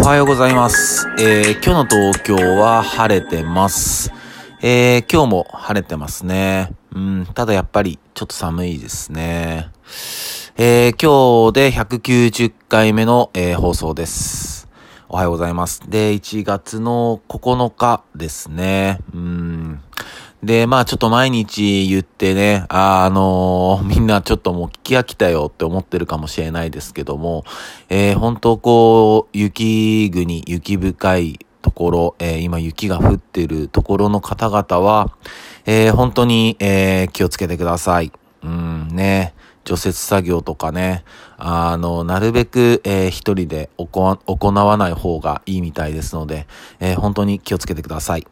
おはようございます。えー、今日の東京は晴れてます。えー、今日も晴れてますね。うん、ただやっぱりちょっと寒いですね。えー、今日で190回目の、えー放送です。おはようございます。で、1月の9日ですね。うん。で、まあちょっと毎日言ってね、あ、あのーみんなちょっともう聞き飽きたよって思ってるかもしれないですけども、えー本当こう、雪国、雪深いところ、えー今雪が降ってるところの方々は、えー本当に、えー気をつけてください。うん、ね。除雪作業とかね、あの、なるべく、えー一人で行わない方がいいみたいですので、えー本当に気をつけてください。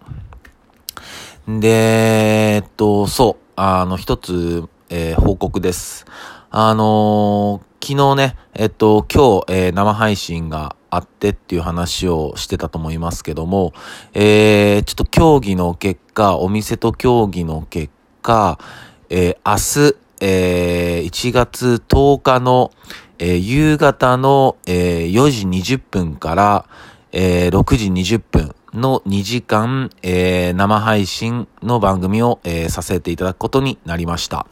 で、えっと、そう、あの、一つ、えー報告です。あのー昨日ね、えっと、今日、えー生配信があってっていう話をしてたと思いますけども、えーちょっと協議の結果、お店と協議の結果、えー明日、えー1月10日の、えー夕方の、えー4時20分から、えー6時20分の2時間、えー生配信の番組を、えーさせていただくことになりました。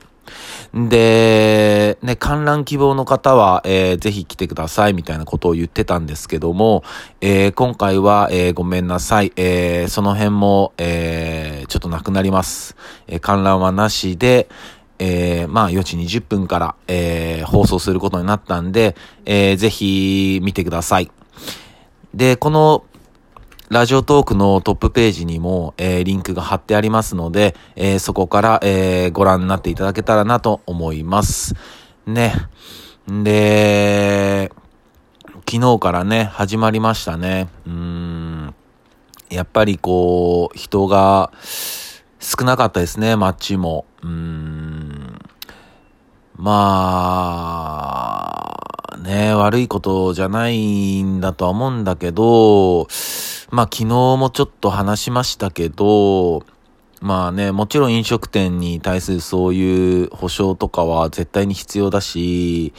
で、ね、観覧希望の方は、えーぜひ来てくださいみたいなことを言ってたんですけども、えー今回は、えーごめんなさい。えーその辺も、えーちょっとなくなります。えー観覧はなしで、えーまあ、4時20分から、えー放送することになったんで、えーぜひ見てください。で、このラジオトークのトップページにも、えーリンクが貼ってありますので、えーそこから、えーご覧になっていただけたらなと思います。ね。で、昨日からね、始まりましたね。うん。やっぱりこう、人が少なかったですね、街も。うん。まあ、ね、悪いことじゃないんだとは思うんだけど、まあ昨日もちょっと話しましたけど、まあね、もちろん飲食店に対するそういう保証とかは絶対に必要だし、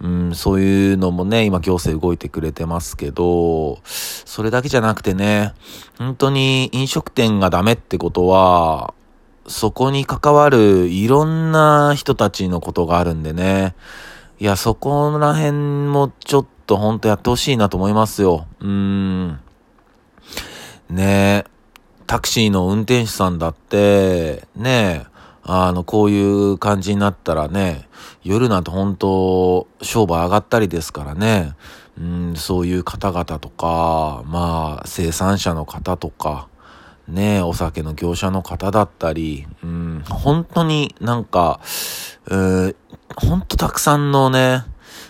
うん、そういうのもね、今行政動いてくれてますけど、それだけじゃなくてね、本当に飲食店がダメってことは、そこに関わるいろんな人たちのことがあるんでね。いや、そこら辺もちょっと本当やってほしいなと思いますよ。うーん。ねえ、タクシーの運転手さんだって、ねえ、あの、こういう感じになったらね、夜なんて本当、商売上がったりですからね、うん、そういう方々とか、まあ、生産者の方とか、ねえ、お酒の業者の方だったり、うん、本当になんか、うー本当たくさんのね、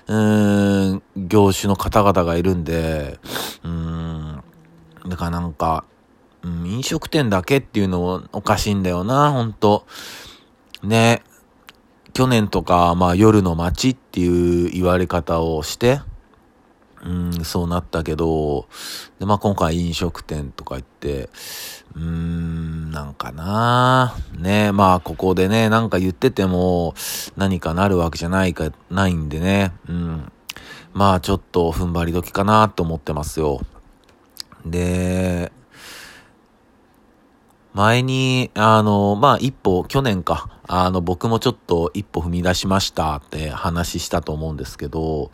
うん、業種の方々がいるんで、うん、だからなんか、うん、飲食店だけっていうのもおかしいんだよな、本当ね。去年とか、まあ夜の街っていう言われ方をして、うん、そうなったけど、で、まあ今回飲食店とか言って、うーん、なんかなね、まあここでね、なんか言ってても何かなるわけじゃないか、ないんでね、うん。まあちょっと踏ん張り時かなと思ってますよ。で、前に、あの、まあ、一歩、去年か、あの、僕もちょっと一歩踏み出しましたって話したと思うんですけど、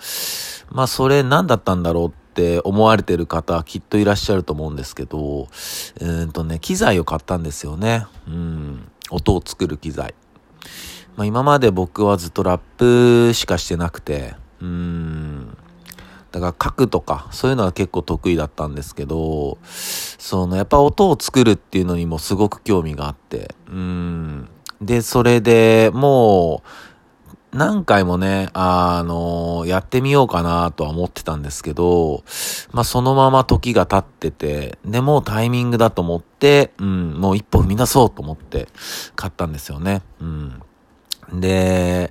まあ、それ何だったんだろうって思われてる方きっといらっしゃると思うんですけど、うんとね、機材を買ったんですよね。うん。音を作る機材。まあ、今まで僕はずっとラップしかしてなくて、うん。だから書くとか、そういうのは結構得意だったんですけど、その、やっぱ音を作るっていうのにもすごく興味があって、うん。で、それでもう、何回もね、あの、やってみようかなとは思ってたんですけど、まあそのまま時が経ってて、で、もうタイミングだと思って、うん、もう一歩踏み出そうと思って買ったんですよね。うん。で、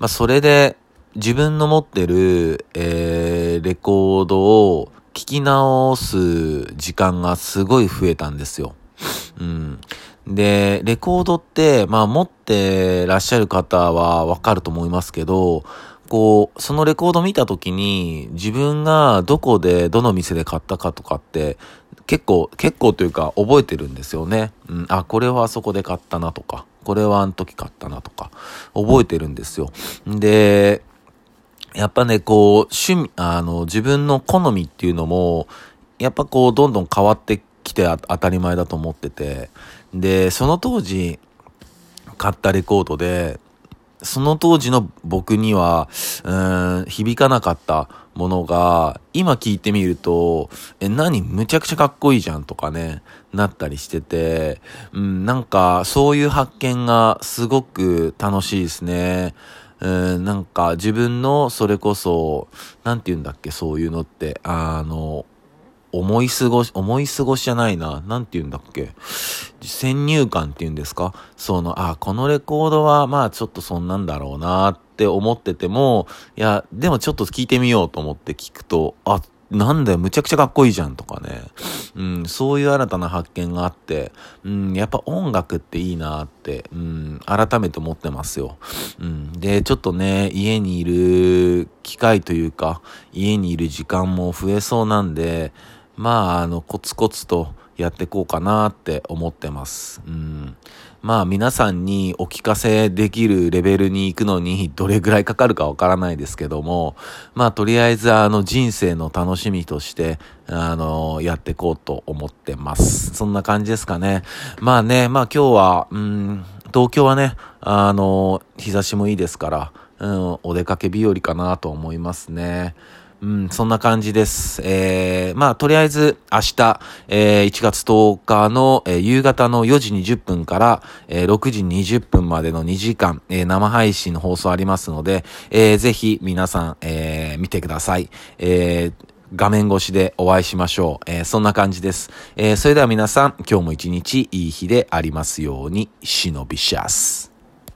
まあそれで、自分の持ってる、えー、レコードを聞き直す時間がすごい増えたんですよ。うん。で、レコードって、まあ持ってらっしゃる方はわかると思いますけど、こう、そのレコード見た時に、自分がどこで、どの店で買ったかとかって、結構、結構というか覚えてるんですよね。うん、あ、これはあそこで買ったなとか、これはあの時買ったなとか、覚えてるんですよ。で、やっぱね、こう、趣味、あの、自分の好みっていうのも、やっぱこう、どんどん変わってきて当たり前だと思ってて、で、その当時、買ったレコードで、その当時の僕には、うん、響かなかったものが、今聞いてみると、え、何？むちゃくちゃかっこいいじゃんとかね、なったりしてて、うん、なんか、そういう発見がすごく楽しいですね。うん、なんか自分のそれこそ、なんて言うんだっけ、そういうのって、あの、思い過ごし、思い過ごしじゃないな。なんて言うんだっけ。先入観って言うんですかその、あ、このレコードはまあちょっとそんなんだろうなって思ってても、いや、でもちょっと聞いてみようと思って聞くと、あ、なんだよ、むちゃくちゃかっこいいじゃんとかね。うん、そういう新たな発見があって、うん、やっぱ音楽っていいなって、うん、改めて思ってますよ。うん、で、ちょっとね、家にいる機会というか、家にいる時間も増えそうなんで、まあ、あの、コツコツとやってこうかなって思ってます。うん。まあ皆さんにお聞かせできるレベルに行くのにどれぐらいかかるかわからないですけども、まあとりあえずあの人生の楽しみとして、あの、やっていこうと思ってます。そんな感じですかね。まあね、まあ今日は、うん、東京はね、あの、日差しもいいですから、うん、お出かけ日和かなと思いますね。うん、そんな感じです。えー、まあ、とりあえず明日、えー、1月10日の、えー、夕方の4時20分から、えー、6時20分までの2時間、えー、生配信の放送ありますので、えー、ぜひ皆さん、えー、見てください。えー画面越しでお会いしましょう。えー、そんな感じです。えー、それでは皆さん、今日も一日いい日でありますように、忍びシャス。